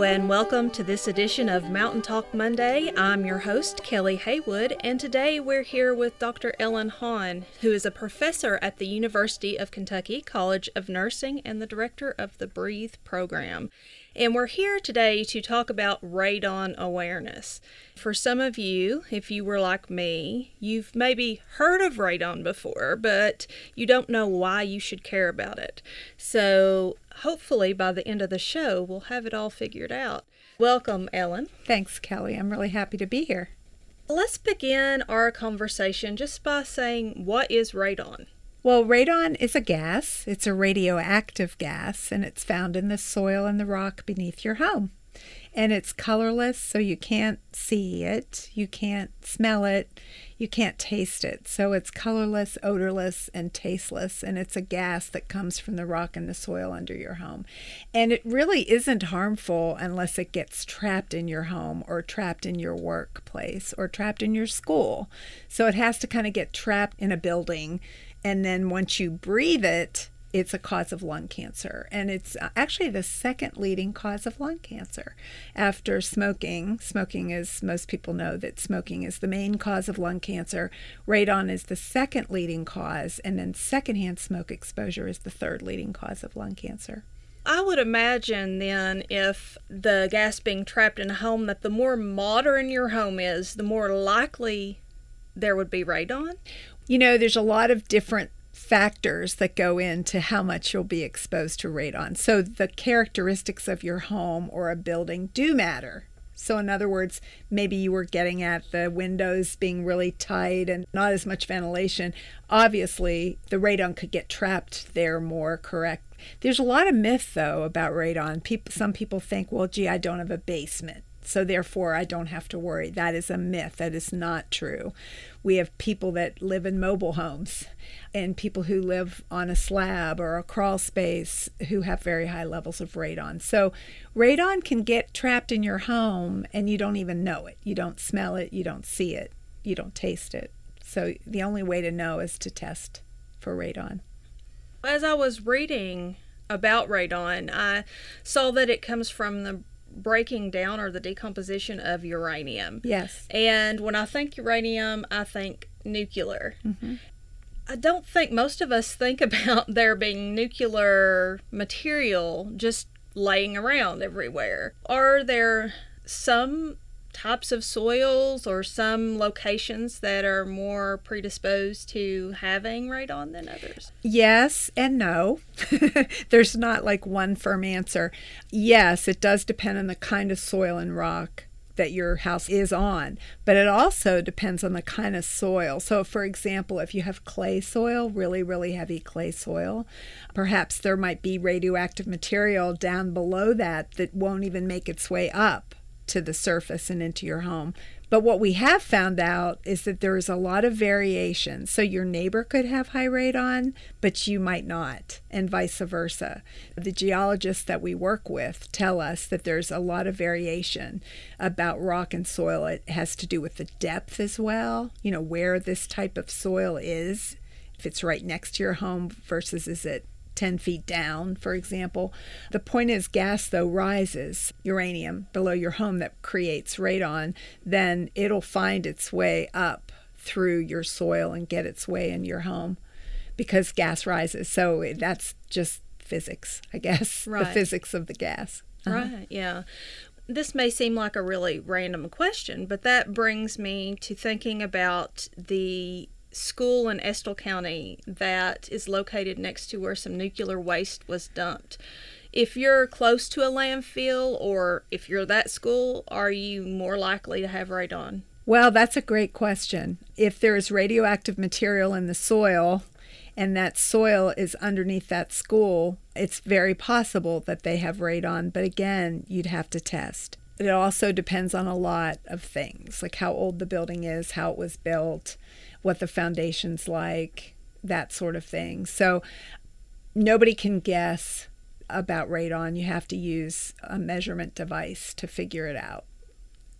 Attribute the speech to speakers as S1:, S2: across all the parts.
S1: And welcome to this edition of Mountain Talk Monday. I'm your host, Kelly Haywood, and today we're here with Dr. Ellen Hahn, who is a professor at the University of Kentucky College of Nursing and the director of the Breathe program. And we're here today to talk about radon awareness. For some of you, if you were like me, you've maybe heard of radon before, but you don't know why you should care about it. So hopefully by the end of the show, we'll have it all figured out. Welcome, Ellen.
S2: Thanks, Kelly. I'm really happy to be here.
S1: Let's begin our conversation just by saying what is radon?
S2: Well, radon is a gas. It's a radioactive gas, and it's found in the soil and the rock beneath your home. And it's colorless, so you can't see it, you can't smell it, you can't taste it. So it's colorless, odorless, and tasteless. And it's a gas that comes from the rock and the soil under your home. And it really isn't harmful unless it gets trapped in your home or trapped in your workplace or trapped in your school. So it has to kind of get trapped in a building and then once you breathe it, it's a cause of lung cancer. And it's uh, actually the second leading cause of lung cancer after smoking. Smoking is, most people know that smoking is the main cause of lung cancer. Radon is the second leading cause. And then secondhand smoke exposure is the third leading cause of lung cancer.
S1: I would imagine then if the gas being trapped in a home, that the more modern your home is, the more likely there would be radon?
S2: You know, there's a lot of different factors that go into how much you'll be exposed to radon. So the characteristics of your home or a building do matter. So, in other words, maybe you were getting at the windows being really tight and not as much ventilation. Obviously, the radon could get trapped there more, correct? There's a lot of myth, though, about radon. People, some people think, well, gee, I don't have a basement so therefore I don't have to worry. That is a myth. That is not true. We have people that live in mobile homes and people who live on a slab or a crawl space who have very high levels of radon. So radon can get trapped in your home and you don't even know it. You don't smell it, you don't see it, you don't taste it. So the only way to know is to test for radon.
S1: As I was reading about radon, I saw that it comes from the breaking down or the decomposition of uranium.
S2: Yes.
S1: And when I think uranium, I think nuclear. Mm-hmm. I don't think most of us think about there being nuclear material just laying around everywhere. Are there some types of soils or some locations that are more predisposed to having radon than others?
S2: Yes and no. There's not like one firm answer. Yes, it does depend on the kind of soil and rock that your house is on, but it also depends on the kind of soil. So, for example, if you have clay soil, really, really heavy clay soil, perhaps there might be radioactive material down below that that won't even make its way up to the surface and into your home. But what we have found out is that there is a lot of variation. So your neighbor could have high radon, but you might not, and vice versa. The geologists that we work with tell us that there's a lot of variation about rock and soil. It has to do with the depth as well, you know, where this type of soil is, if it's right next to your home versus is it 10 feet down, for example. The point is, gas, though, rises uranium below your home that creates radon, then it'll find its way up through your soil and get its way in your home because gas rises. So that's just physics, I guess, right. the physics of the gas.
S1: Uh-huh. Right, yeah. This may seem like a really random question, but that brings me to thinking about the school in Estill County that is located next to where some nuclear waste was dumped. If you're close to a landfill or if you're that school, are you more likely to have radon?
S2: Well, that's a great question. If there is radioactive material in the soil and that soil is underneath that school, it's very possible that they have radon, but again, you'd have to test. It also depends on a lot of things, like how old the building is, how it was built, what the foundation's like, that sort of thing. So nobody can guess about radon. You have to use a measurement device to figure it out.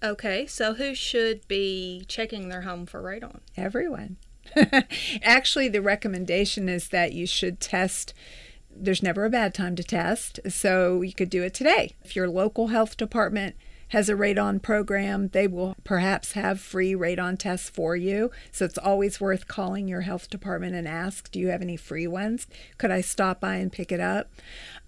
S1: Okay, so who should be checking their home for radon?
S2: Everyone. Actually, the recommendation is that you should test there's never a bad time to test, so you could do it today. If your local health department has a radon program, they will perhaps have free radon tests for you. So it's always worth calling your health department and ask, do you have any free ones? Could I stop by and pick it up?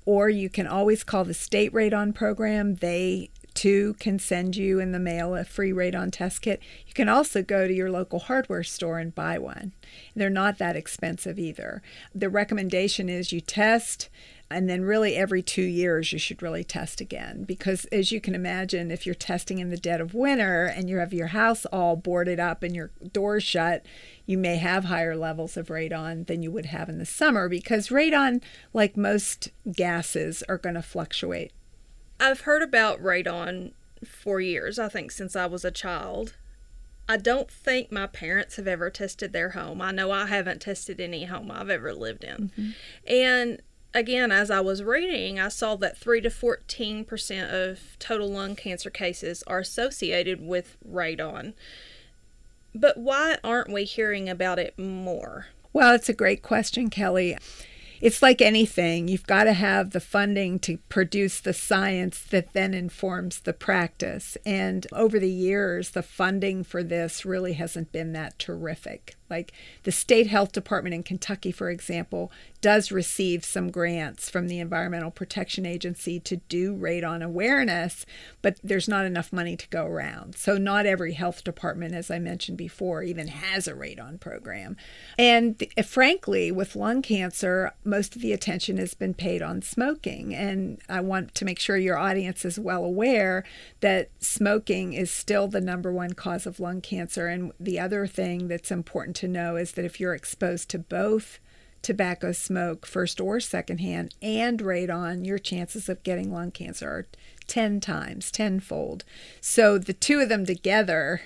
S2: Or you can always call the state radon program. They too can send you in the mail a free radon test kit. You can also go to your local hardware store and buy one. They're not that expensive either. The recommendation is you test and then really every two years you should really test again because as you can imagine if you're testing in the dead of winter and you have your house all boarded up and your doors shut you may have higher levels of radon than you would have in the summer because radon like most gases are going to fluctuate
S1: I've heard about radon for years, I think since I was a child. I don't think my parents have ever tested their home. I know I haven't tested any home I've ever lived in. Mm-hmm. And again, as I was reading, I saw that 3 to 14% of total lung cancer cases are associated with radon. But why aren't we hearing about it more?
S2: Well, it's a great question, Kelly it's like anything. You've got to have the funding to produce the science that then informs the practice. And over the years, the funding for this really hasn't been that terrific. Like the state health department in Kentucky, for example, does receive some grants from the Environmental Protection Agency to do radon awareness, but there's not enough money to go around. So, not every health department, as I mentioned before, even has a radon program. And frankly, with lung cancer, most of the attention has been paid on smoking. And I want to make sure your audience is well aware that smoking is still the number one cause of lung cancer. And the other thing that's important to know is that if you're exposed to both, tobacco smoke, first or secondhand, and radon, your chances of getting lung cancer are 10 times, tenfold. So the two of them together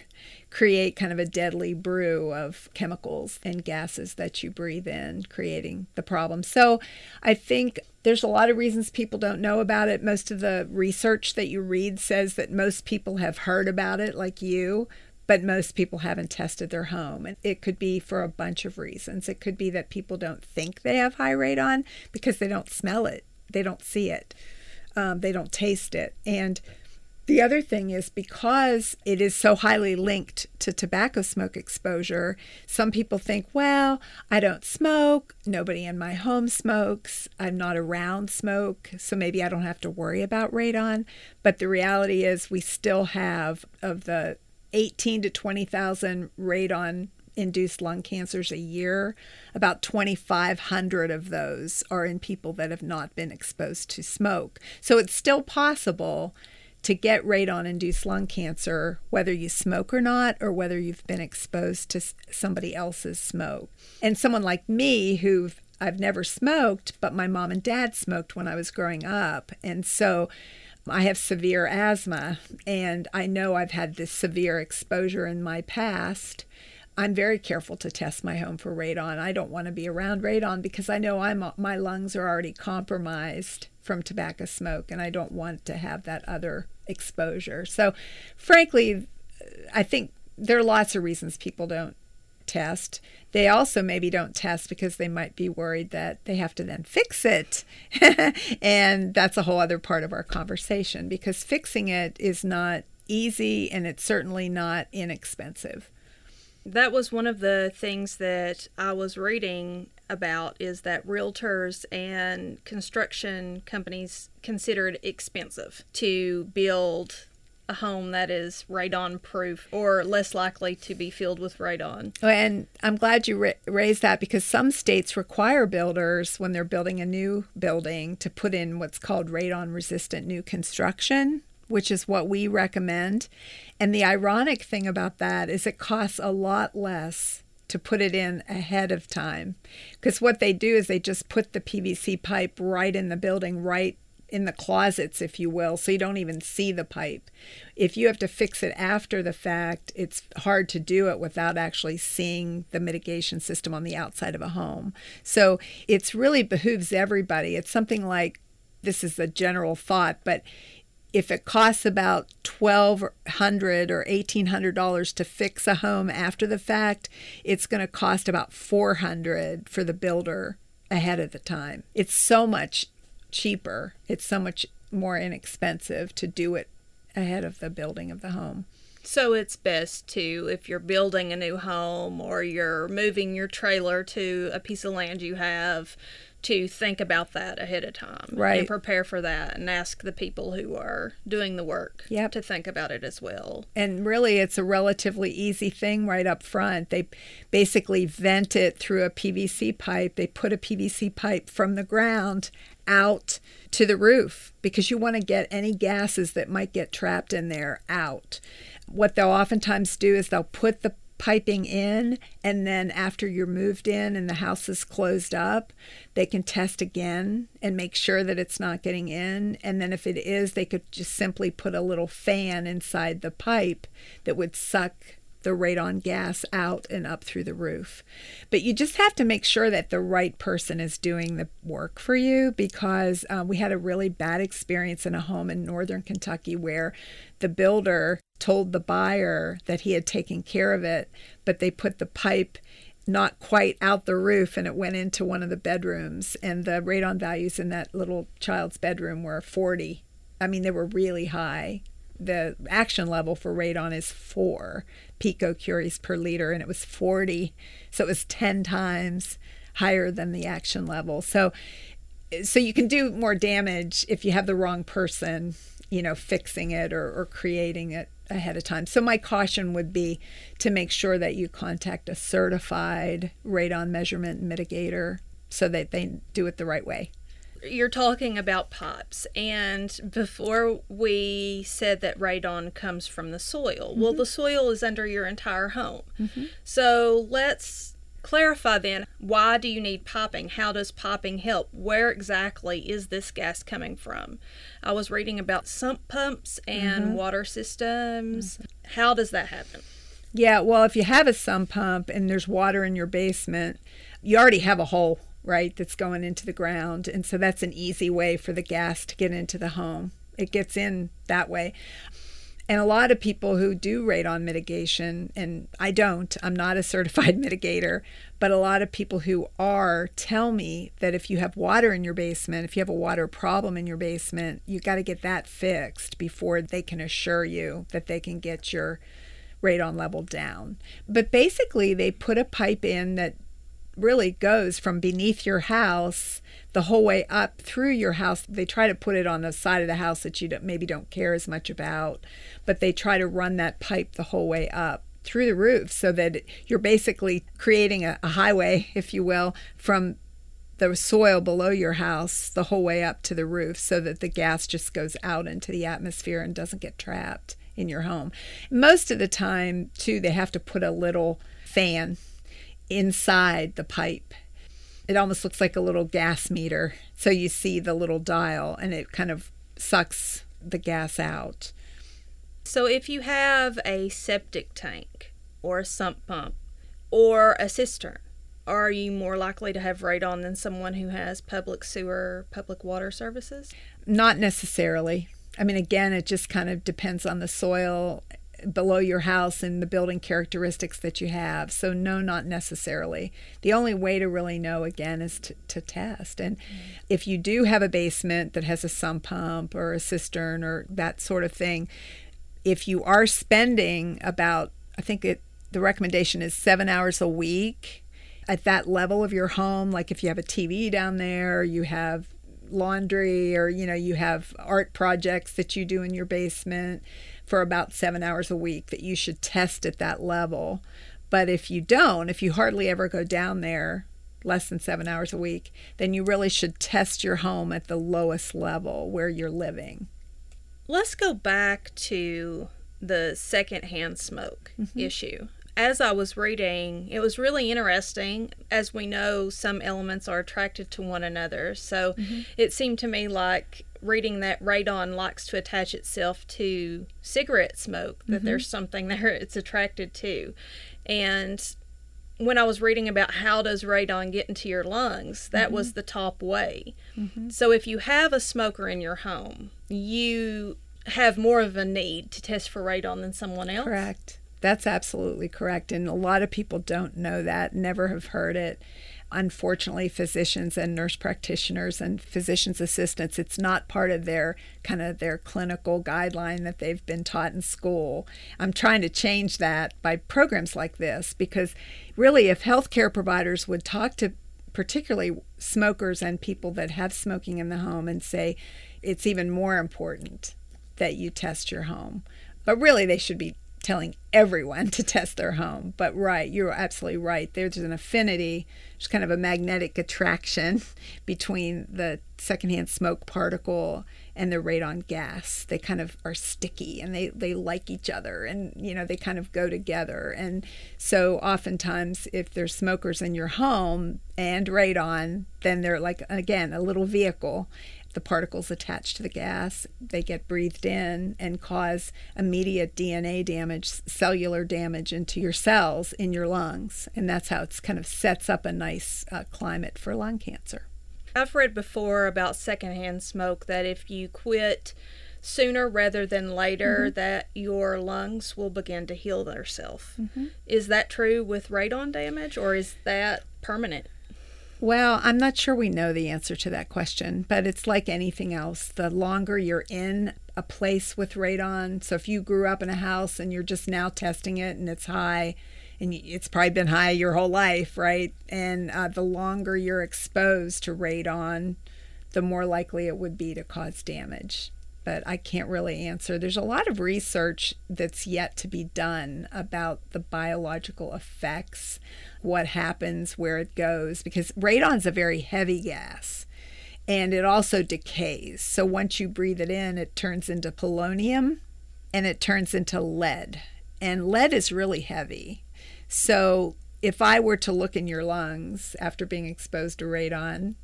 S2: create kind of a deadly brew of chemicals and gases that you breathe in, creating the problem. So I think there's a lot of reasons people don't know about it. Most of the research that you read says that most people have heard about it, like you, but most people haven't tested their home. And it could be for a bunch of reasons. It could be that people don't think they have high radon because they don't smell it, they don't see it, um, they don't taste it. And the other thing is because it is so highly linked to tobacco smoke exposure, some people think, well, I don't smoke, nobody in my home smokes, I'm not around smoke, so maybe I don't have to worry about radon. But the reality is, we still have, of the 18 to 20,000 radon induced lung cancers a year. About 2,500 of those are in people that have not been exposed to smoke. So it's still possible to get radon induced lung cancer, whether you smoke or not, or whether you've been exposed to somebody else's smoke. And someone like me, who've I've never smoked, but my mom and dad smoked when I was growing up. And so I have severe asthma, and I know I've had this severe exposure in my past. I'm very careful to test my home for radon. I don't want to be around radon because I know I'm my lungs are already compromised from tobacco smoke, and I don't want to have that other exposure. So, frankly, I think there are lots of reasons people don't test. They also maybe don't test because they might be worried that they have to then fix it. and that's a whole other part of our conversation because fixing it is not easy and it's certainly not inexpensive.
S1: That was one of the things that I was reading about is that realtors and construction companies consider it expensive to build a home that is radon proof or less likely to be filled with radon.
S2: Oh, and I'm glad you ra- raised that because some states require builders when they're building a new building to put in what's called radon resistant new construction, which is what we recommend. And the ironic thing about that is it costs a lot less to put it in ahead of time because what they do is they just put the PVC pipe right in the building right in the closets, if you will, so you don't even see the pipe. If you have to fix it after the fact, it's hard to do it without actually seeing the mitigation system on the outside of a home. So it's really behooves everybody. It's something like this is a general thought, but if it costs about twelve hundred or eighteen hundred dollars to fix a home after the fact, it's going to cost about four hundred for the builder ahead of the time. It's so much cheaper. It's so much more inexpensive to do it ahead of the building of the home.
S1: So it's best to, if you're building a new home or you're moving your trailer to a piece of land you have, to think about that ahead of time
S2: right.
S1: and prepare for that and ask the people who are doing the work
S2: yep.
S1: to think about it as well.
S2: And really, it's a relatively easy thing right up front. They basically vent it through a PVC pipe, they put a PVC pipe from the ground out to the roof because you want to get any gases that might get trapped in there out. What they'll oftentimes do is they'll put the piping in and then after you're moved in and the house is closed up they can test again and make sure that it's not getting in and then if it is they could just simply put a little fan inside the pipe that would suck the radon gas out and up through the roof. But you just have to make sure that the right person is doing the work for you because uh, we had a really bad experience in a home in northern Kentucky where the builder told the buyer that he had taken care of it, but they put the pipe not quite out the roof and it went into one of the bedrooms. And the radon values in that little child's bedroom were 40 i mean they were really high the action level for radon is 4 picocuries per liter, and it was 40. So it was 10 times higher than the action level. So, so you can do more damage if you have the wrong person, you know, fixing it or, or creating it ahead of time. So my caution would be to make sure that you contact a certified radon measurement mitigator so that they do it the right way
S1: you're talking about pops, and before we said that radon comes from the soil. Mm-hmm. Well, the soil is under your entire home. Mm-hmm. So let's clarify then why do you need popping? How does popping help? Where exactly is this gas coming from? I was reading about sump pumps and mm-hmm. water systems. How does that happen?
S2: Yeah, well, if you have a sump pump and there's water in your basement, you already have a hole right, that's going into the ground. And so that's an easy way for the gas to get into the home. It gets in that way. And a lot of people who do radon mitigation, and I don't, I'm not a certified mitigator, but a lot of people who are tell me that if you have water in your basement, if you have a water problem in your basement, you got to get that fixed before they can assure you that they can get your radon level down. But basically, they put a pipe in that really goes from beneath your house the whole way up through your house. They try to put it on the side of the house that you maybe don't care as much about, but they try to run that pipe the whole way up through the roof so that you're basically creating a, a highway, if you will, from the soil below your house the whole way up to the roof so that the gas just goes out into the atmosphere and doesn't get trapped in your home. Most of the time, too, they have to put a little fan inside the pipe. It almost looks like a little gas meter. So you see the little dial and it kind of sucks the gas out.
S1: So if you have a septic tank or a sump pump or a cistern, are you more likely to have radon than someone who has public sewer, public water services?
S2: Not necessarily. I mean, again, it just kind of depends on the soil below your house and the building characteristics that you have. So, no, not necessarily. The only way to really know, again, is to, to test. And mm-hmm. if you do have a basement that has a sump pump or a cistern or that sort of thing, if you are spending about, I think it, the recommendation is seven hours a week at that level of your home, like if you have a TV down there, you have laundry, or you know, you have art projects that you do in your basement for about seven hours a week that you should test at that level. But if you don't, if you hardly ever go down there, less than seven hours a week, then you really should test your home at the lowest level where you're living.
S1: Let's go back to the secondhand smoke mm-hmm. issue. As I was reading, it was really interesting. As we know, some elements are attracted to one another. So mm-hmm. it seemed to me like reading that radon likes to attach itself to cigarette smoke, that mm-hmm. there's something there it's attracted to. And when I was reading about how does radon get into your lungs, that mm-hmm. was the top way. Mm-hmm. So if you have a smoker in your home, you have more of a need to test for radon than someone else.
S2: Correct. That's absolutely correct. And a lot of people don't know that, never have heard it. Unfortunately, physicians and nurse practitioners and physicians' assistants, it's not part of their kind of their clinical guideline that they've been taught in school. I'm trying to change that by programs like this because really, if healthcare providers would talk to particularly smokers and people that have smoking in the home and say it's even more important that you test your home. But really, they should be telling everyone to test their home. But right, you're absolutely right. There's an affinity, there's kind of a magnetic attraction between the secondhand smoke particle and the radon gas. They kind of are sticky and they, they like each other and you know they kind of go together. And so oftentimes if there's smokers in your home and radon, then they're like again a little vehicle the particles attached to the gas, they get breathed in and cause immediate DNA damage, cellular damage into your cells in your lungs. And that's how it's kind of sets up a nice uh, climate for lung cancer.
S1: I've read before about secondhand smoke that if you quit sooner rather than later, mm-hmm. that your lungs will begin to heal themselves. Mm-hmm. Is that true with radon damage or is that permanent?
S2: Well, I'm not sure we know the answer to that question, but it's like anything else. The longer you're in a place with radon, so if you grew up in a house and you're just now testing it and it's high, and it's probably been high your whole life, right? And uh, the longer you're exposed to radon, the more likely it would be to cause damage but I can't really answer. There's a lot of research that's yet to be done about the biological effects, what happens, where it goes, because radon's a very heavy gas and it also decays. So once you breathe it in, it turns into polonium and it turns into lead. And lead is really heavy. So if I were to look in your lungs after being exposed to radon,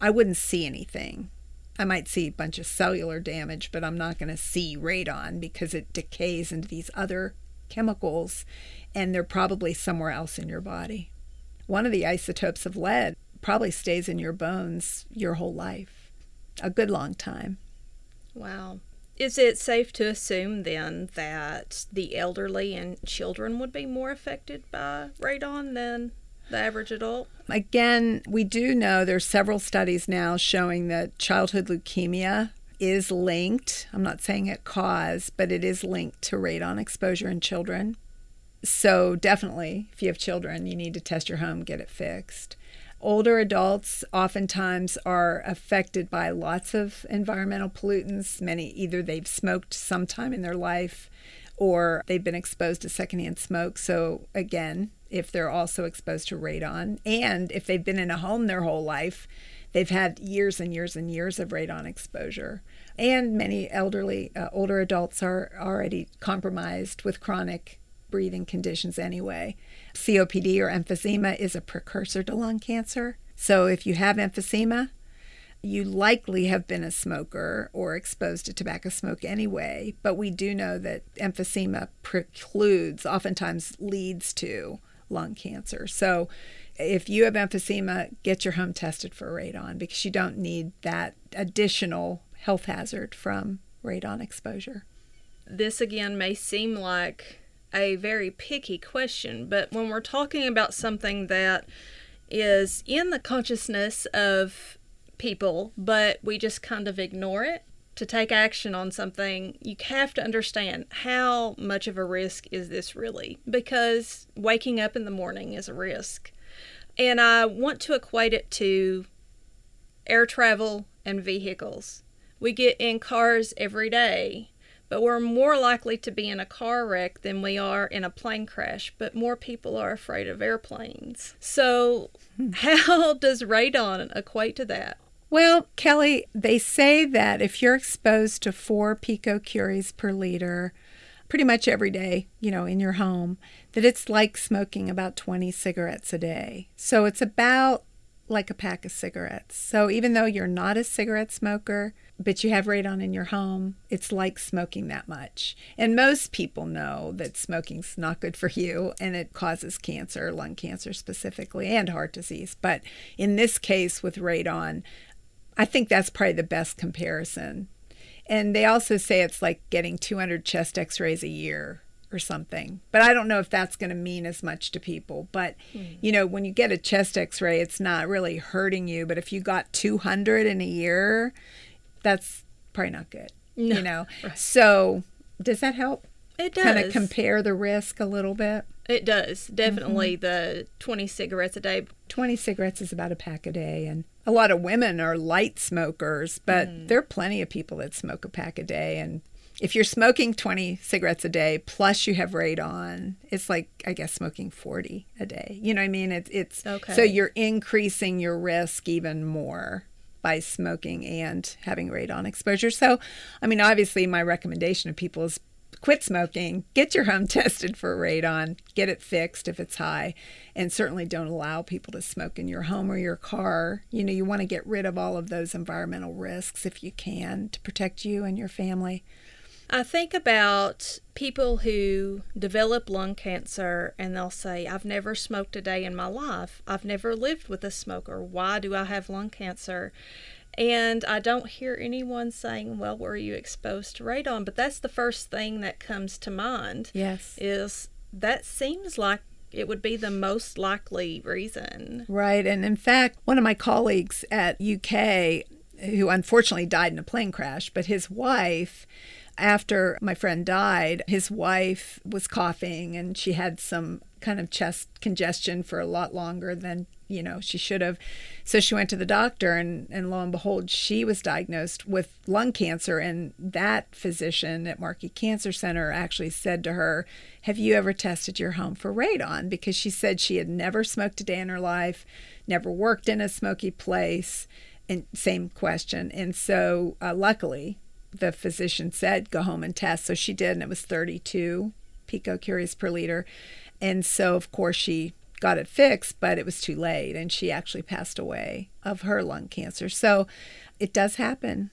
S2: I wouldn't see anything I might see a bunch of cellular damage, but I'm not going to see radon because it decays into these other chemicals and they're probably somewhere else in your body. One of the isotopes of lead probably stays in your bones your whole life, a good long time.
S1: Wow. Is it safe to assume then that the elderly and children would be more affected by radon than the average adult?
S2: Again, we do know there's several studies now showing that childhood leukemia is linked. I'm not saying it cause, but it is linked to radon exposure in children. So definitely, if you have children, you need to test your home, get it fixed. Older adults oftentimes are affected by lots of environmental pollutants. Many either they've smoked sometime in their life or they've been exposed to secondhand smoke. So again, if they're also exposed to radon. And if they've been in a home their whole life, they've had years and years and years of radon exposure. And many elderly, uh, older adults are already compromised with chronic breathing conditions anyway. COPD or emphysema is a precursor to lung cancer. So if you have emphysema, you likely have been a smoker or exposed to tobacco smoke anyway, but we do know that emphysema precludes, oftentimes leads to lung cancer. So if you have emphysema, get your home tested for radon because you don't need that additional health hazard from radon exposure.
S1: This again may seem like a very picky question, but when we're talking about something that is in the consciousness of people, but we just kind of ignore it, to take action on something, you have to understand how much of a risk is this really? Because waking up in the morning is a risk. And I want to equate it to air travel and vehicles. We get in cars every day, but we're more likely to be in a car wreck than we are in a plane crash, but more people are afraid of airplanes. So, hmm. how does radon equate to that?
S2: Well, Kelly, they say that if you're exposed to four picocuries per liter pretty much every day, you know, in your home, that it's like smoking about 20 cigarettes a day. So it's about like a pack of cigarettes. So even though you're not a cigarette smoker, but you have radon in your home, it's like smoking that much. And most people know that smoking's not good for you and it causes cancer, lung cancer specifically, and heart disease. But in this case with radon, I think that's probably the best comparison. And they also say it's like getting 200 chest x rays a year or something. But I don't know if that's going to mean as much to people. But, mm. you know, when you get a chest x ray, it's not really hurting you. But if you got 200 in a year, that's probably not good. No. You know? Right. So, does that help?
S1: It does.
S2: Kind of compare the risk a little bit.
S1: It does. Definitely mm-hmm. the 20 cigarettes a day.
S2: 20 cigarettes is about a pack a day. And a lot of women are light smokers, but mm. there are plenty of people that smoke a pack a day. And if you're smoking 20 cigarettes a day plus you have radon, it's like, I guess, smoking 40 a day. You know what I mean? It's, it's okay. so you're increasing your risk even more by smoking and having radon exposure. So, I mean, obviously, my recommendation to people is quit smoking, get your home tested for radon, get it fixed if it's high, and certainly don't allow people to smoke in your home or your car. You know, you want to get rid of all of those environmental risks if you can to protect you and your family.
S1: I think about people who develop lung cancer and they'll say, I've never smoked a day in my life. I've never lived with a smoker. Why do I have lung cancer? And I don't hear anyone saying, Well, were you exposed to radon? But that's the first thing that comes to mind.
S2: Yes.
S1: Is that seems like it would be the most likely reason.
S2: Right. And in fact, one of my colleagues at UK, who unfortunately died in a plane crash, but his wife, after my friend died, his wife was coughing and she had some kind of chest congestion for a lot longer than you know she should have. So she went to the doctor and and lo and behold she was diagnosed with lung cancer. And that physician at markey cancer center actually said to her have you ever tested your home for radon? Because she said she had never smoked a day in her life never worked in a smoky place and same question. And so uh, luckily the physician said go home and test so she did and it was 32 picocuries per liter and so, of course, she got it fixed, but it was too late. And she actually passed away of her lung cancer. So it does happen.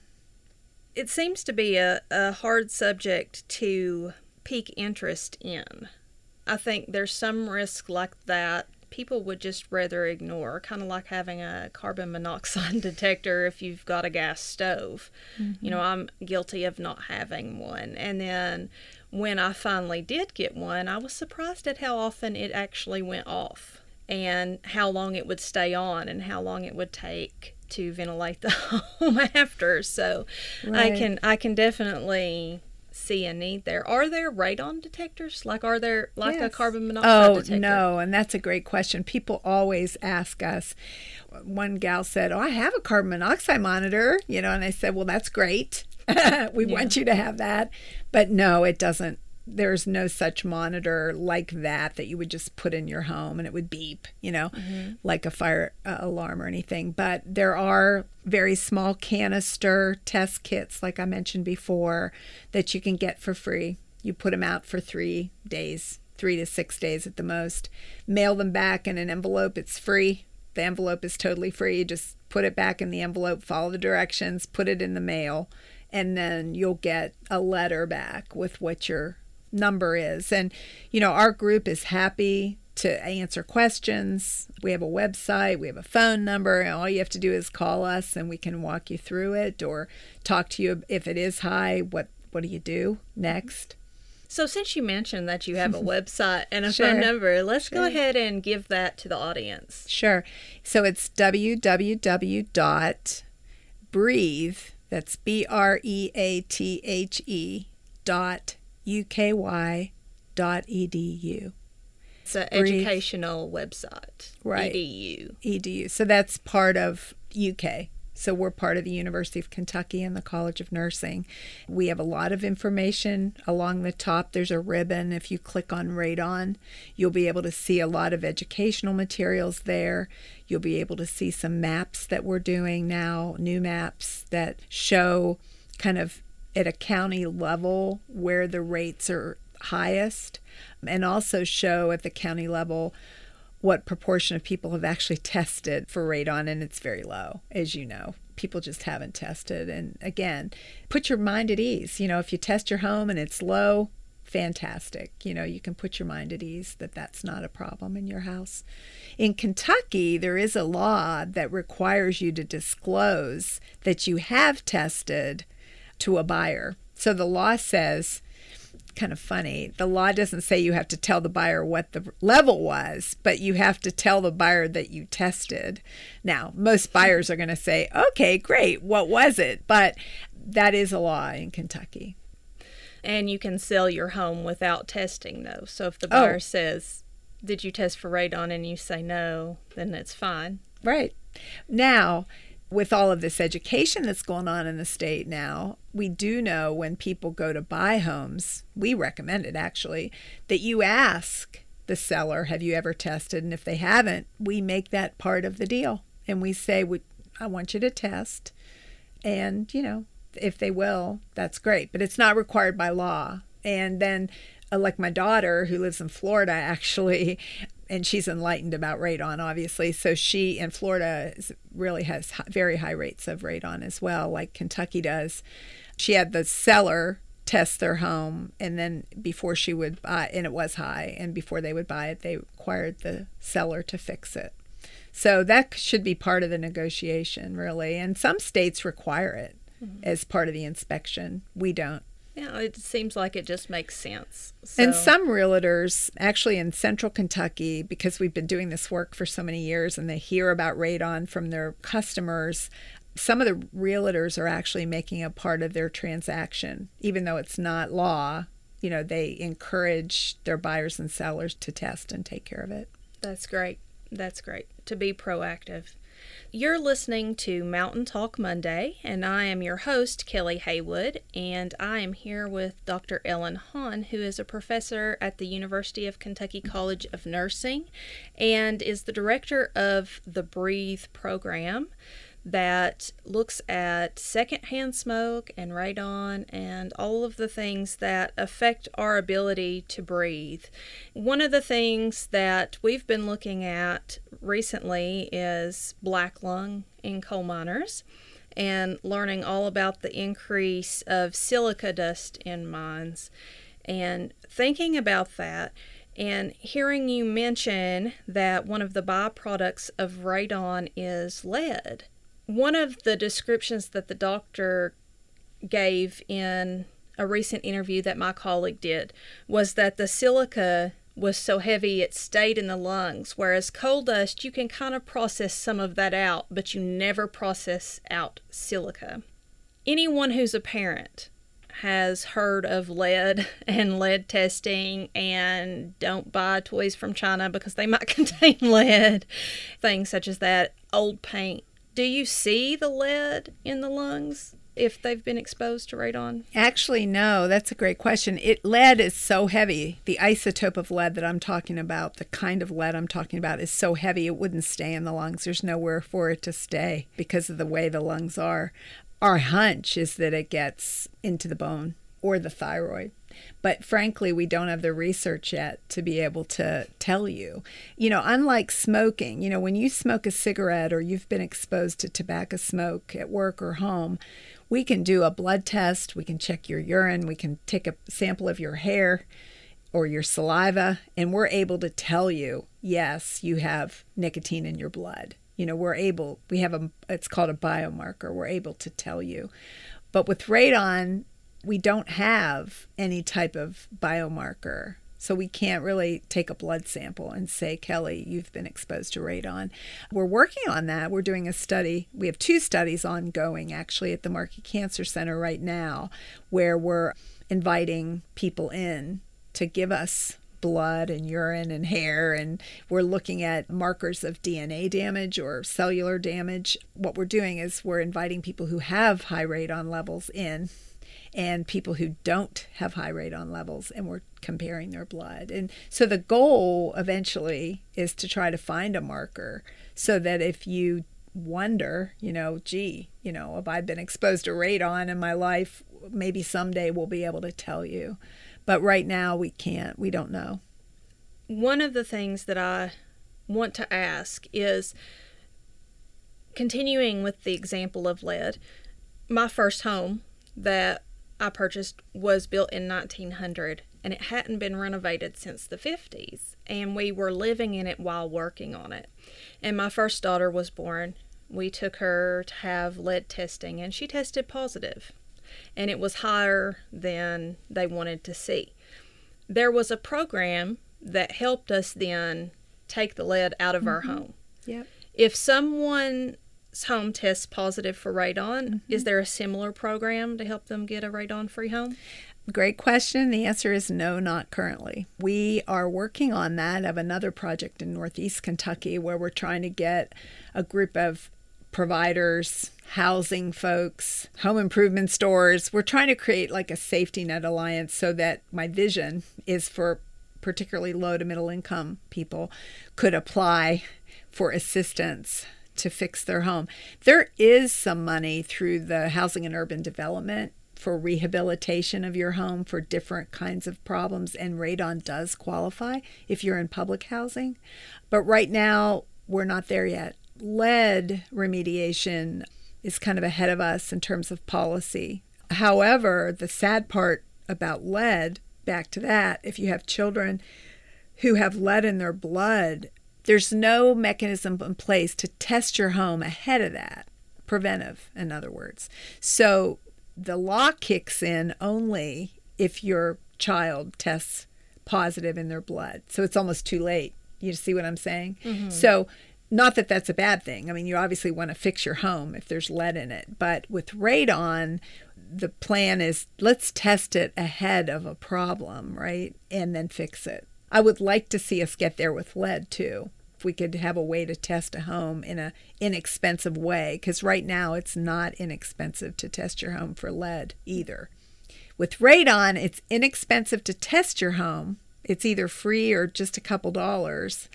S1: It seems to be a, a hard subject to pique interest in. I think there's some risk like that people would just rather ignore, kind of like having a carbon monoxide detector if you've got a gas stove. Mm-hmm. You know, I'm guilty of not having one. And then when I finally did get one, I was surprised at how often it actually went off and how long it would stay on and how long it would take to ventilate the home after. So right. I can I can definitely see a need there. Are there radon detectors? Like are there like yes. a carbon monoxide
S2: oh,
S1: detector?
S2: no, and that's a great question. People always ask us. One gal said, "Oh, I have a carbon monoxide monitor," you know, and I said, "Well, that's great." we yeah. want you to have that. But no, it doesn't. There's no such monitor like that that you would just put in your home and it would beep, you know, mm-hmm. like a fire uh, alarm or anything. But there are very small canister test kits, like I mentioned before, that you can get for free. You put them out for three days, three to six days at the most. Mail them back in an envelope. It's free. The envelope is totally free. You just put it back in the envelope, follow the directions, put it in the mail and then you'll get a letter back with what your number is. And, you know, our group is happy to answer questions. We have a website, we have a phone number, and all you have to do is call us and we can walk you through it or talk to you if it is high, what what do you do next?
S1: So since you mentioned that you have a website and a sure. phone number, let's sure. go ahead and give that to the audience.
S2: Sure. So it's www.breathe that's B R E A T H E dot U K Y dot E D U.
S1: It's an educational website.
S2: Right.
S1: EDU.
S2: EDU. So that's part of UK. So we're part of the University of Kentucky and the College of Nursing. We have a lot of information along the top. There's a ribbon. If you click on Radon, you'll be able to see a lot of educational materials there. You'll be able to see some maps that we're doing now, new maps that show kind of at a county level where the rates are highest and also show at the county level what proportion of people have actually tested for radon, and it's very low, as you know. People just haven't tested. And again, put your mind at ease. You know, if you test your home and it's low, fantastic. You know, you can put your mind at ease that that's not a problem in your house. In Kentucky, there is a law that requires you to disclose that you have tested to a buyer. So the law says kind of funny. The law doesn't say you have to tell the buyer what the level was, but you have to tell the buyer that you tested. Now, most buyers are going to say, okay, great, what was it? But that is a law in Kentucky.
S1: And you can sell your home without testing, though. So if the oh. buyer oh. says, Did you test for radon? and you say no, then it's fine.
S2: Right. Now, with all of this education that's going on in the state now, we do know when people go to buy homes, we recommend it actually, that you ask the seller, Have you ever tested? And if they haven't, we make that part of the deal. And we say, I want you to test. And, you know, if they will, that's great. But it's not required by law. And then, uh, like my daughter who lives in Florida, actually, and she's enlightened about radon, obviously. So she in Florida really has very high rates of radon as well, like Kentucky does. She had the seller test their home, and then before she would buy, and it was high, and before they would buy it, they required the seller to fix it. So that should be part of the negotiation, really. And some states require it mm-hmm. as part of the inspection. We don't.
S1: Yeah, it seems like it just makes sense.
S2: So. And some realtors, actually in central Kentucky, because we've been doing this work for so many years and they hear about radon from their customers, some of the realtors are actually making a part of their transaction, even though it's not law. You know, they encourage their buyers and sellers to test and take care of it.
S1: That's great. That's great. To be proactive. You're listening to Mountain Talk Monday, and I am your host, Kelly Haywood, and I am here with Dr. Ellen Hahn, who is a professor at the University of Kentucky College of Nursing and is the director of the Breathe program that looks at secondhand smoke and radon and all of the things that affect our ability to breathe. One of the things that we've been looking at recently is black lung in coal miners and learning all about the increase of silica dust in mines and thinking about that and hearing you mention that one of the byproducts of radon is lead one of the descriptions that the doctor gave in a recent interview that my colleague did was that the silica was so heavy it stayed in the lungs, whereas coal dust, you can kind of process some of that out, but you never process out silica. Anyone who's a parent has heard of lead and lead testing and don't buy toys from China because they might contain lead, things such as that, old paint do you see the lead in the lungs? if they've been exposed to radon?
S2: Actually, no. That's a great question. It lead is so heavy. The isotope of lead that I'm talking about, the kind of lead I'm talking about, is so heavy it wouldn't stay in the lungs. There's nowhere for it to stay because of the way the lungs are. Our hunch is that it gets into the bone or the thyroid. But frankly, we don't have the research yet to be able to tell you. You know, unlike smoking, you know, when you smoke a cigarette or you've been exposed to tobacco smoke at work or home, we can do a blood test, we can check your urine, we can take a sample of your hair or your saliva, and we're able to tell you, yes, you have nicotine in your blood. You know, we're able, we have a, it's called a biomarker, we're able to tell you. But with radon, we don't have any type of biomarker. So we can't really take a blood sample and say, Kelly, you've been exposed to radon. We're working on that. We're doing a study. We have two studies ongoing actually at the Markey Cancer Center right now where we're inviting people in to give us blood and urine and hair, and we're looking at markers of DNA damage or cellular damage. What we're doing is we're inviting people who have high radon levels in and people who don't have high radon levels, and we're comparing their blood. And so the goal eventually is to try to find a marker so that if you wonder, you know, gee, you know, if I've been exposed to radon in my life, maybe someday we'll be able to tell you. But right now we can't, we don't know.
S1: One of the things that I want to ask is continuing with the example of lead, my first home that I purchased was built in 1900 and it hadn't been renovated since the 50s. And we were living in it while working on it. And my first daughter was born. We took her to have lead testing and she tested positive. and it was higher than they wanted to see. There was a program that helped us then take the lead out of mm-hmm. our home.
S2: Yep.
S1: If someone's home tests positive for radon, mm-hmm. is there a similar program to help them get a radon free home?
S2: Great question. The answer is no, not currently. We are working on that of another project in Northeast Kentucky where we're trying to get a group of providers, housing folks, home improvement stores. We're trying to create like a safety net alliance so that my vision is for particularly low to middle income people could apply for assistance to fix their home. There is some money through the Housing and Urban Development for rehabilitation of your home for different kinds of problems, and radon does qualify if you're in public housing. But right now, we're not there yet. Lead remediation is kind of ahead of us in terms of policy. However, the sad part about lead, back to that, if you have children who have lead in their blood, there's no mechanism in place to test your home ahead of that preventive in other words so the law kicks in only if your child tests positive in their blood. So it's almost too late. You see what I'm saying? Mm-hmm. So, not that that's a bad thing. I mean, you obviously want to fix your home if there's lead in it. But with radon, the plan is let's test it ahead of a problem, right? And then fix it. I would like to see us get there with lead too If we could have a way to test a home in a inexpensive way because right now it's not inexpensive to test your home for lead either. With radon, it's inexpensive to test your home. It's either free or just a couple dollars,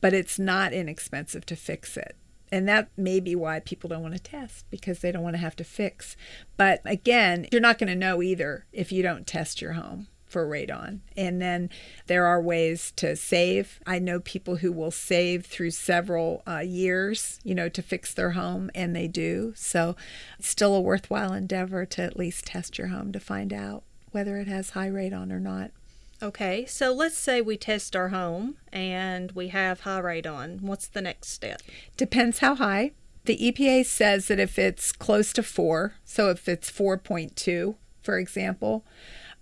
S2: but it's not inexpensive to fix it. And that may be why people don't want to test because they don't want to have to fix. But again, you're not going to know either if you don't test your home for radon. And then there are ways to save. I know people who will save through several uh, years, you know, to fix their home, and they do. So it's still a worthwhile endeavor to at least test your home to find out whether it has high radon or not.
S1: Okay, so let's say we test our home and we have high radon. What's the next step?
S2: Depends how high. The EPA says that if it's close to 4, so if it's 4.2, for example,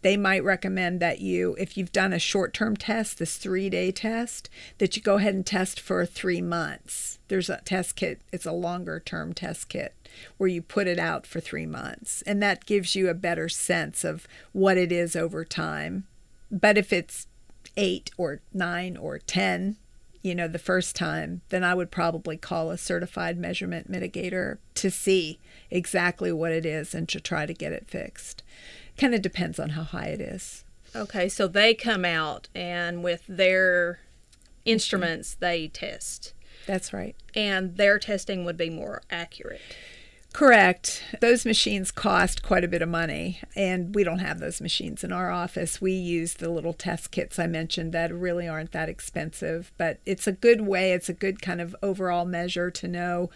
S2: they might recommend that you, if you've done a short term test, this three day test, that you go ahead and test for three months. There's a test kit, it's a longer term test kit where you put it out for three months. And that gives you a better sense of what it is over time. But if it's eight or nine or 10, you know, the first time, then I would probably call a certified measurement mitigator to see exactly what it is and to try to get it fixed kind of depends on how high it is.
S1: Okay, so they come out and with their instruments they test.
S2: That's right.
S1: And their testing would be more accurate.
S2: Correct. Those machines cost quite a bit of money, and we don't have those machines in our office. We use the little test kits I mentioned that really aren't that expensive, but it's a good way, it's a good kind of overall measure to know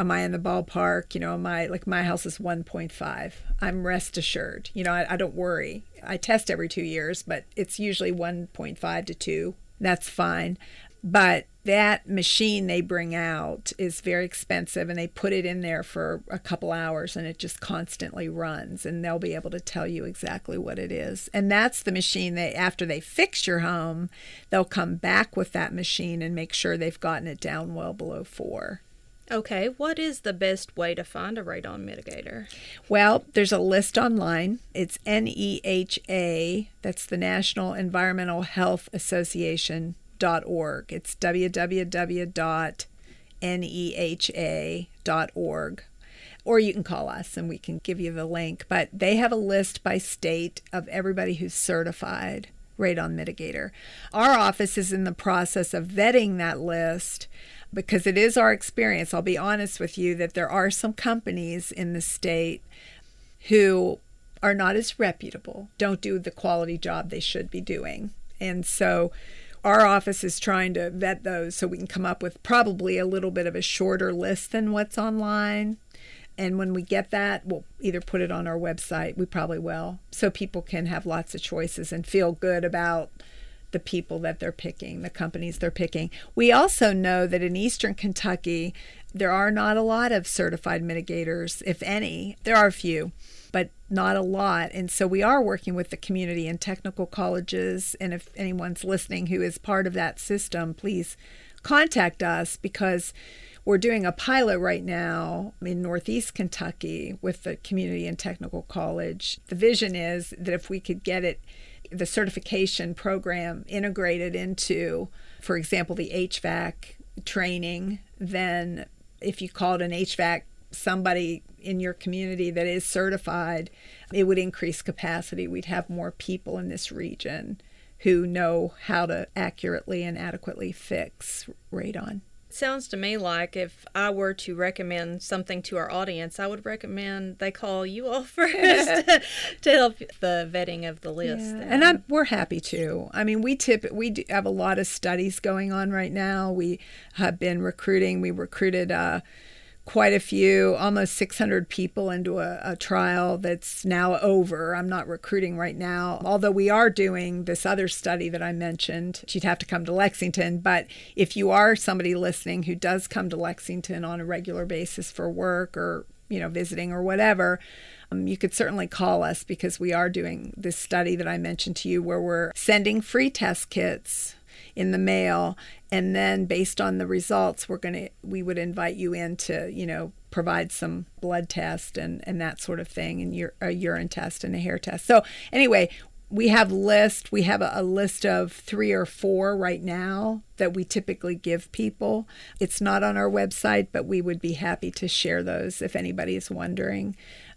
S2: am I in the ballpark? You know, my like my house is 1.5. I'm rest assured. You know, I, I don't worry. I test every two years, but it's usually 1.5 to 2. That's fine. But that machine they bring out is very expensive and they put it in there for a couple hours and it just constantly runs and they'll be able to tell you exactly what it is and that's the machine they after they fix your home they'll come back with that machine and make sure they've gotten it down well below four
S1: Okay, what is the best way to find a radon mitigator?
S2: Well, there's a list online. It's NEHA, that's the National Environmental Health Association. Dot org. It's www.neha.org. Or you can call us and we can give you the link. But they have a list by state of everybody who's certified radon mitigator. Our office is in the process of vetting that list because it is our experience. I'll be honest with you that there are some companies in the state who are not as reputable, don't do the quality job they should be doing. And so our office is trying to vet those so we can come up with probably a little bit of a shorter list than what's online. And when we get that, we'll either put it on our website, we probably will, so people can have lots of choices and feel good about the people that they're picking, the companies they're picking. We also know that in eastern Kentucky, there are not a lot of certified mitigators, if any. There are a few, but not a lot. And so we are working with the community and technical colleges. And if anyone's listening who is part of that system, please contact us because we're doing a pilot right now in Northeast Kentucky with the Community and Technical College. The vision is that if we could get it, the certification program integrated into, for example, the HVAC training, then if you called an HVAC somebody in your community that is certified, it would increase capacity. We'd have more people in this region who know how to accurately and adequately fix radon.
S1: Sounds to me like if I were to recommend something to our audience, I would recommend they call you all first to help the vetting of the list.
S2: Yeah. And I'm, we're happy to. I mean, we tip we have a lot of studies going on right now. We have been recruiting. We recruited. Uh, quite a few, almost 600 people into a, a, trial that's now over. I'm not recruiting right now, although we are doing this other study that I mentioned. You'd have to come to Lexington, but if you are somebody listening who does come to Lexington on a regular basis for work or, you know, visiting or whatever, um, you could certainly call us because we are doing this study that I mentioned to you where we're sending free test kits in the mail. And then based on the results we're going to we would invite you in to you know provide some blood test and and that sort of thing and your a urine test and a hair test. So anyway we have list we have a, a, list of three or four right now that we typically give people. It's not on our website but we would be happy to share those if anybody is wondering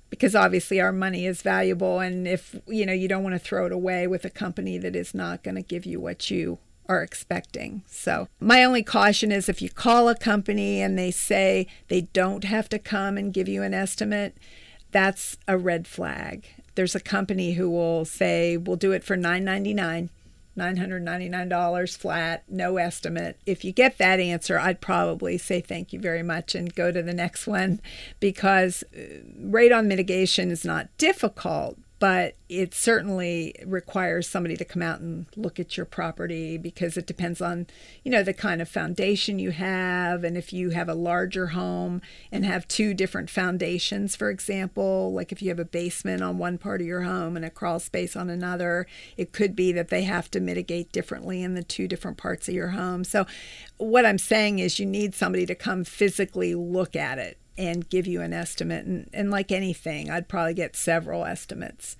S2: because obviously our money is valuable and if you know you don't want to throw it away with a company that is not going to give you what you are expecting. So, my only caution is if you call a company and they say they don't have to come and give you an estimate, that's a red flag. There's a company who will say, "We'll do it for 9.99." $999 flat, no estimate. If you get that answer, I'd probably say thank you very much and go to the next one because uh, radon mitigation is not difficult, but it certainly requires somebody to come out and look at your property because it depends on you know the kind of foundation you have and if you have a larger home and have two different foundations for example like if you have a basement on one part of your home and a crawl space on another it could be that they have to mitigate differently in the two different parts of your home. So what i'm saying is you need somebody to come physically look at it and give you an estimate. And, and like anything, I'd probably get several estimates.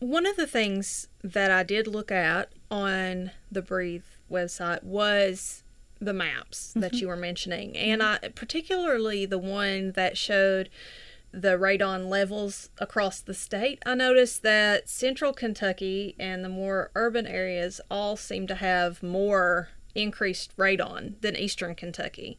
S1: One of the things that I did look at on the Breathe website was the maps mm-hmm. that you were mentioning, and I particularly the one that showed the radon levels across the state. I noticed that central Kentucky and the more urban areas all seem to have more increased radon than eastern Kentucky.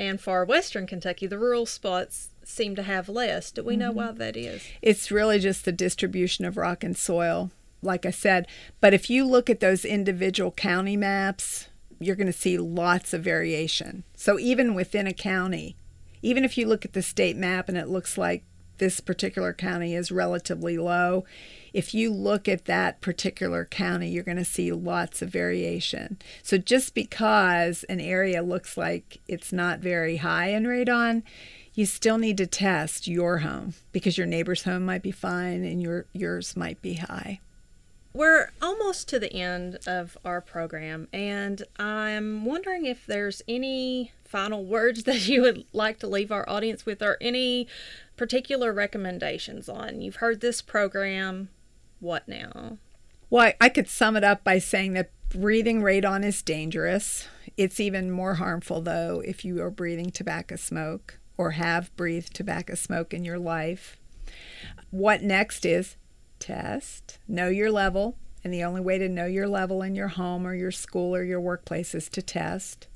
S1: And far western Kentucky, the rural spots seem to have less. Do we know mm-hmm. why that is?
S2: It's really just the distribution of rock and soil, like I said. But if you look at those individual county maps, you're going to see lots of variation. So even within a county, even if you look at the state map and it looks like this particular county is relatively low, if you look at that particular county, you're going to see lots of variation. So just because an area looks like it's not very high in radon, you still need to test your home because your neighbor's home might be fine and your yours might be high.
S1: We're almost to the end of our program, and I'm wondering if there's any final words that you would like to leave our audience with, or any particular recommendations on. You've heard this program, what now?
S2: Well, I could sum it up by saying that breathing radon is dangerous. It's even more harmful, though, if you are breathing tobacco smoke or have breathed tobacco smoke in your life. What next is test, know your level, and the only way to know your level in your home or your school or your workplace is to test.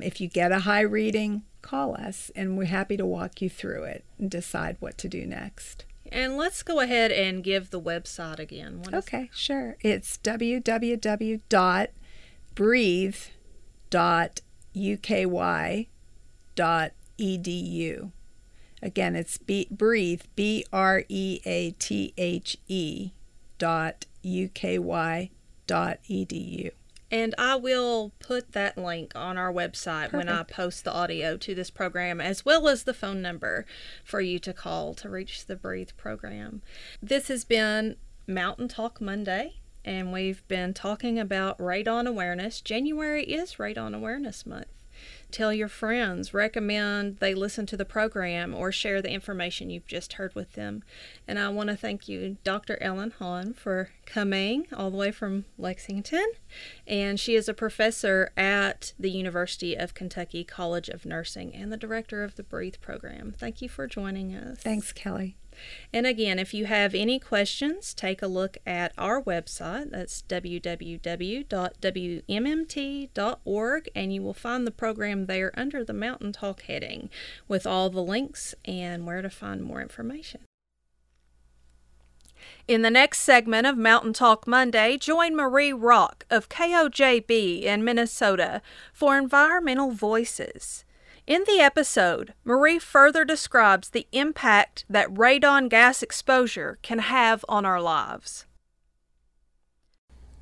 S2: If you get a high reading, call us and we're happy to walk you through it and decide what to do next.
S1: And let's go ahead and give the website again.
S2: What okay, sure. It's www.breathe.uky.edu. Again, it's be, breathe, B R E A T H E dot U K Y www.radon.edu.
S1: And I will put that link on our website Perfect. when I post the audio to this program, as well as the phone number for you to call to reach the Breathe program. This has been Mountain Talk Monday, and we've been talking about radon awareness. January is Radon Awareness Month tell your friends, recommend they listen to the program, or share the information you've just heard with them. And I want to thank you, Dr. Ellen Hahn, for coming all the way from Lexington. And she is a professor at the University of Kentucky College of Nursing and the director of the Breathe program. Thank you for joining us.
S2: Thanks, Kelly.
S1: And again, if you have any questions, take a look at our website. That's www.wmmt.org, and you will find the program there under the Mountain Talk heading with all the links and where to find more information. In the next segment of Mountain Talk Monday, join Marie Rock of KOJB in Minnesota for Environmental Voices. In the episode, Marie further describes the impact that radon gas exposure can have on our lives.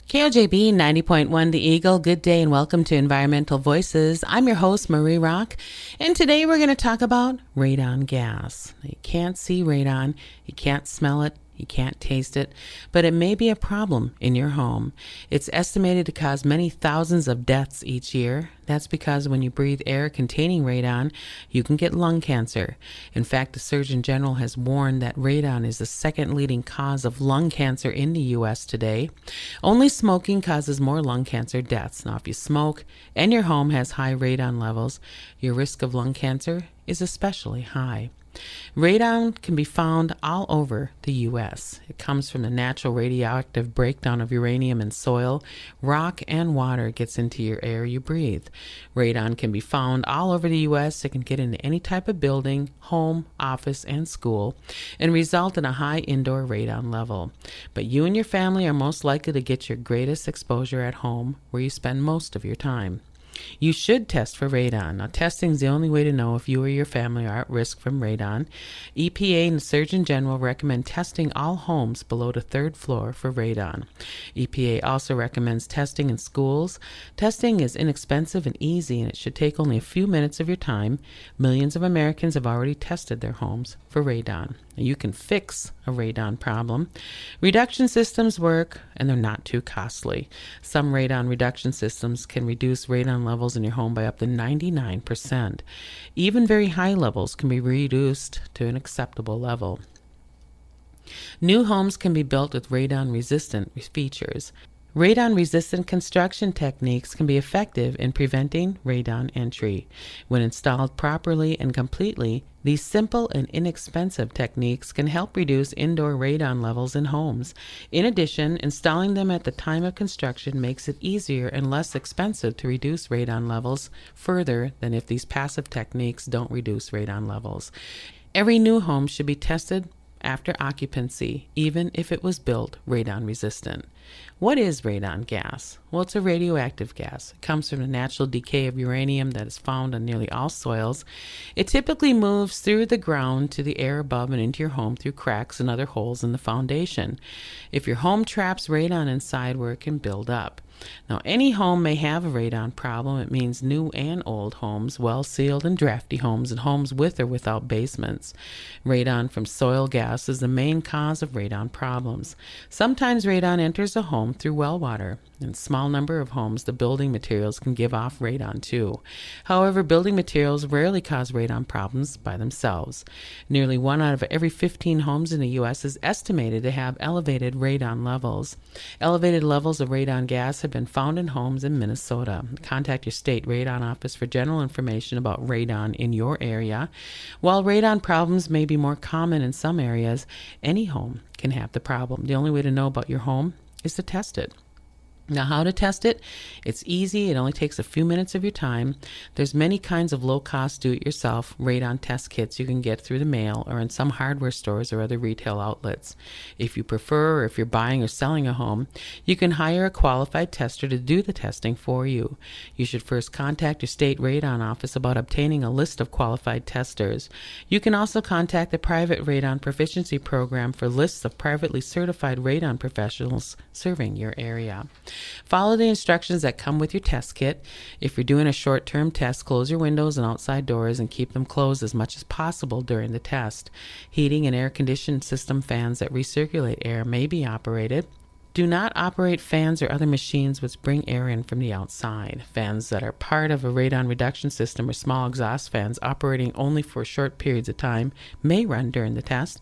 S3: KOJB 90.1 The Eagle, good day and welcome to Environmental Voices. I'm your host, Marie Rock, and today we're going to talk about radon gas. You can't see radon, you can't smell it, you can't taste it, but it may be a problem in your home. It's estimated to cause many thousands of deaths each year. That's because when you breathe air containing radon, you can get lung cancer. In fact, the Surgeon General has warned that radon is the second leading cause of lung cancer in the U.S. today. Only smoking causes more lung cancer deaths. Now, if you smoke and your home has high radon levels, your risk of lung cancer is especially high. Radon can be found all over the U.S. It comes from the natural radioactive breakdown of uranium in soil, rock, and water gets into your air you breathe. Radon can be found all over the U.S. It can get into any type of building, home, office, and school, and result in a high indoor radon level. But you and your family are most likely to get your greatest exposure at home, where you spend most of your time. You should test for radon. Now, testing is the only way to know if you or your family are at risk from radon. EPA and the Surgeon General recommend testing all homes below the third floor for radon. EPA also recommends testing in schools. Testing is inexpensive and easy, and it should take only a few minutes of your time. Millions of Americans have already tested their homes for radon. You can fix a radon problem. Reduction systems work and they're not too costly. Some radon reduction systems can reduce radon levels in your home by up to 99%. Even very high levels can be reduced to an acceptable level. New homes can be built with radon resistant features. Radon resistant construction techniques can be effective in preventing radon entry. When installed properly and completely, these simple and inexpensive techniques can help reduce indoor radon levels in homes. In addition, installing them at the time of construction makes it easier and less expensive to reduce radon levels further than if these passive techniques don't reduce radon levels. Every new home should be tested after occupancy, even if it was built radon resistant. What is radon gas? Well, it's a radioactive gas. It comes from the natural decay of uranium that is found on nearly all soils. It typically moves through the ground to the air above and into your home through cracks and other holes in the foundation. If your home traps radon inside where it can build up, now, any home may have a radon problem. It means new and old homes, well sealed and drafty homes, and homes with or without basements. Radon from soil gas is the main cause of radon problems. Sometimes radon enters a home through well water. In a small number of homes, the building materials can give off radon too. However, building materials rarely cause radon problems by themselves. Nearly one out of every 15 homes in the U.S. is estimated to have elevated radon levels. Elevated levels of radon gas have been found in homes in Minnesota. Contact your state radon office for general information about radon in your area. While radon problems may be more common in some areas, any home can have the problem. The only way to know about your home is to test it. Now, how to test it? It's easy. It only takes a few minutes of your time. There's many kinds of low-cost do-it-yourself radon test kits you can get through the mail or in some hardware stores or other retail outlets. If you prefer, or if you're buying or selling a home, you can hire a qualified tester to do the testing for you. You should first contact your state radon office about obtaining a list of qualified testers. You can also contact the private radon proficiency program for lists of privately certified radon professionals serving your area. Follow the instructions that come with your test kit. If you're doing a short term test, close your windows and outside doors and keep them closed as much as possible during the test. Heating and air conditioning system fans that recirculate air may be operated. Do not operate fans or other machines which bring air in from the outside. Fans that are part of a radon reduction system or small exhaust fans operating only for short periods of time may run during the test.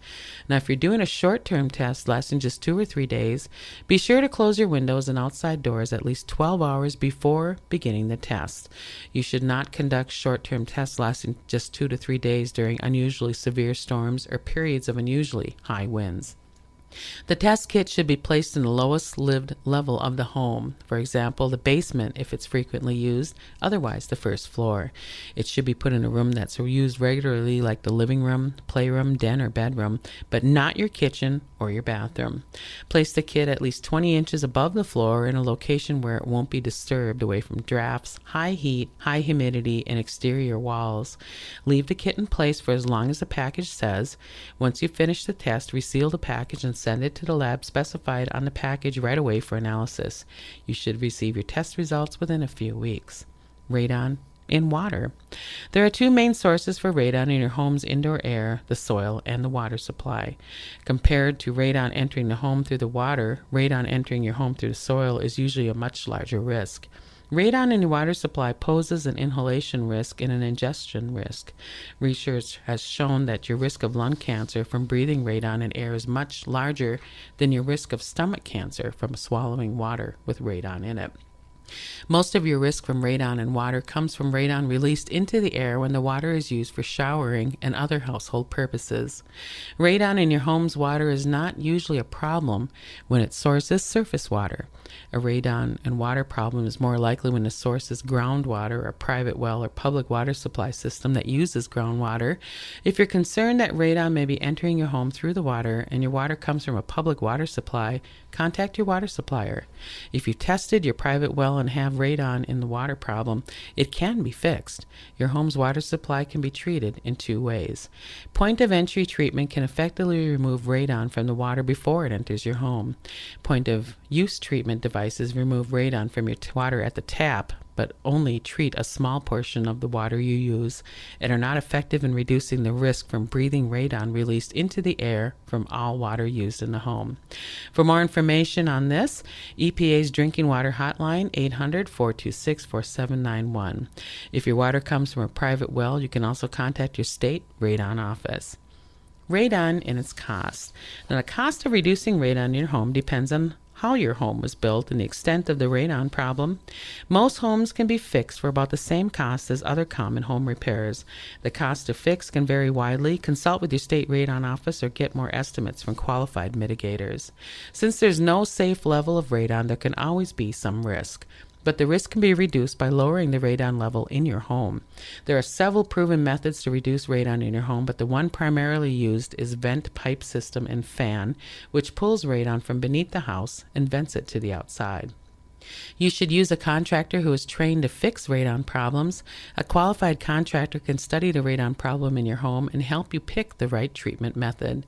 S3: Now, if you're doing a short term test lasting just two or three days, be sure to close your windows and outside doors at least 12 hours before beginning the test. You should not conduct short term tests lasting just two to three days during unusually severe storms or periods of unusually high winds. The test kit should be placed in the lowest lived level of the home, for example, the basement if it's frequently used, otherwise, the first floor. It should be put in a room that's used regularly, like the living room, playroom, den, or bedroom, but not your kitchen or your bathroom. Place the kit at least 20 inches above the floor in a location where it won't be disturbed away from drafts, high heat, high humidity, and exterior walls. Leave the kit in place for as long as the package says. Once you finish the test, reseal the package and send it to the lab specified on the package right away for analysis. You should receive your test results within a few weeks. Radon in water. There are two main sources for radon in your home's indoor air the soil and the water supply. Compared to radon entering the home through the water, radon entering your home through the soil is usually a much larger risk. Radon in your water supply poses an inhalation risk and an ingestion risk. Research has shown that your risk of lung cancer from breathing radon in air is much larger than your risk of stomach cancer from swallowing water with radon in it. Most of your risk from radon in water comes from radon released into the air when the water is used for showering and other household purposes. Radon in your home's water is not usually a problem when its source is surface water. A radon and water problem is more likely when the source is groundwater, a private well, or public water supply system that uses groundwater. If you're concerned that radon may be entering your home through the water and your water comes from a public water supply, contact your water supplier. If you've tested your private well and have radon in the water problem, it can be fixed. Your home's water supply can be treated in two ways. Point of entry treatment can effectively remove radon from the water before it enters your home. Point of use treatment devices remove radon from your water at the tap but only treat a small portion of the water you use and are not effective in reducing the risk from breathing radon released into the air from all water used in the home. For more information on this, EPA's Drinking Water Hotline 800 426 4791. If your water comes from a private well, you can also contact your state radon office. Radon and its cost. Now, the cost of reducing radon in your home depends on how your home was built and the extent of the radon problem. Most homes can be fixed for about the same cost as other common home repairs. The cost to fix can vary widely. Consult with your state radon office or get more estimates from qualified mitigators. Since there's no safe level of radon, there can always be some risk but the risk can be reduced by lowering the radon level in your home. There are several proven methods to reduce radon in your home, but the one primarily used is vent pipe system and fan, which pulls radon from beneath the house and vents it to the outside. You should use a contractor who is trained to fix radon problems. A qualified contractor can study the radon problem in your home and help you pick the right treatment method.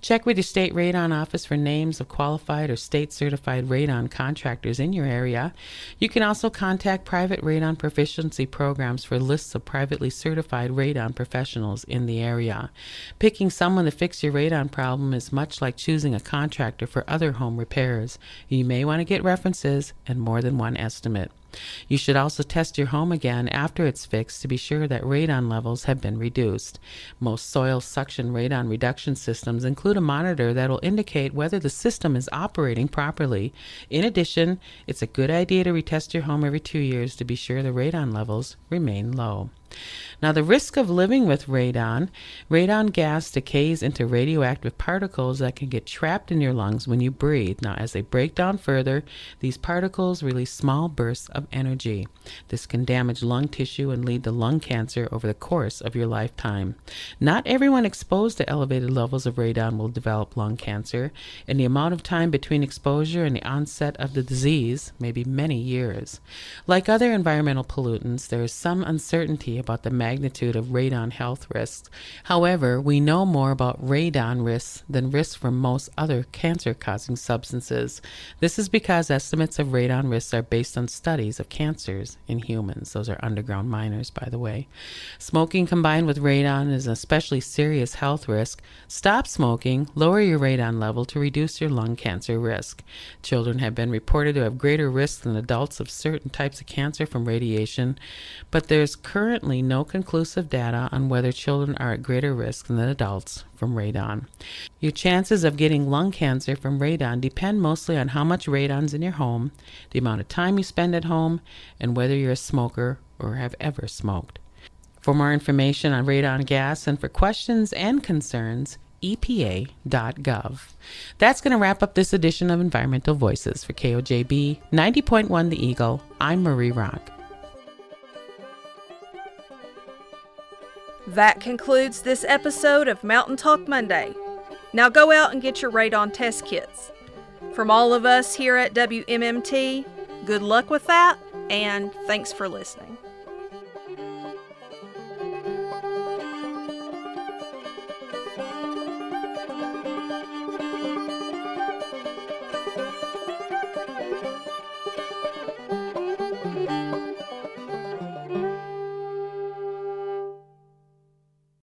S3: Check with your state radon office for names of qualified or state certified radon contractors in your area. You can also contact private radon proficiency programs for lists of privately certified radon professionals in the area. Picking someone to fix your radon problem is much like choosing a contractor for other home repairs. You may want to get references and more than one estimate. You should also test your home again after it's fixed to be sure that radon levels have been reduced. Most soil suction radon reduction systems include a monitor that will indicate whether the system is operating properly. In addition, it's a good idea to retest your home every two years to be sure the radon levels remain low. Now, the risk of living with radon radon gas decays into radioactive particles that can get trapped in your lungs when you breathe. Now, as they break down further, these particles release small bursts of energy. This can damage lung tissue and lead to lung cancer over the course of your lifetime. Not everyone exposed to elevated levels of radon will develop lung cancer, and the amount of time between exposure and the onset of the disease may be many years. Like other environmental pollutants, there is some uncertainty about the magnitude of radon health risks. However, we know more about radon risks than risks from most other cancer causing substances. This is because estimates of radon risks are based on studies of cancers in humans. Those are underground miners, by the way. Smoking combined with radon is an especially serious health risk. Stop smoking, lower your radon level to reduce your lung cancer risk. Children have been reported to have greater risk than adults of certain types of cancer from radiation, but there's currently no conclusive data on whether children are at greater risk than adults from radon. Your chances of getting lung cancer from radon depend mostly on how much radon's in your home, the amount of time you spend at home, and whether you're a smoker or have ever smoked. For more information on radon gas and for questions and concerns, epa.gov. That's going to wrap up this edition of Environmental Voices for KOJB 90.1 The Eagle. I'm Marie Rock.
S1: That concludes this episode of Mountain Talk Monday. Now go out and get your radon test kits. From all of us here at WMMT, good luck with that, and thanks for listening.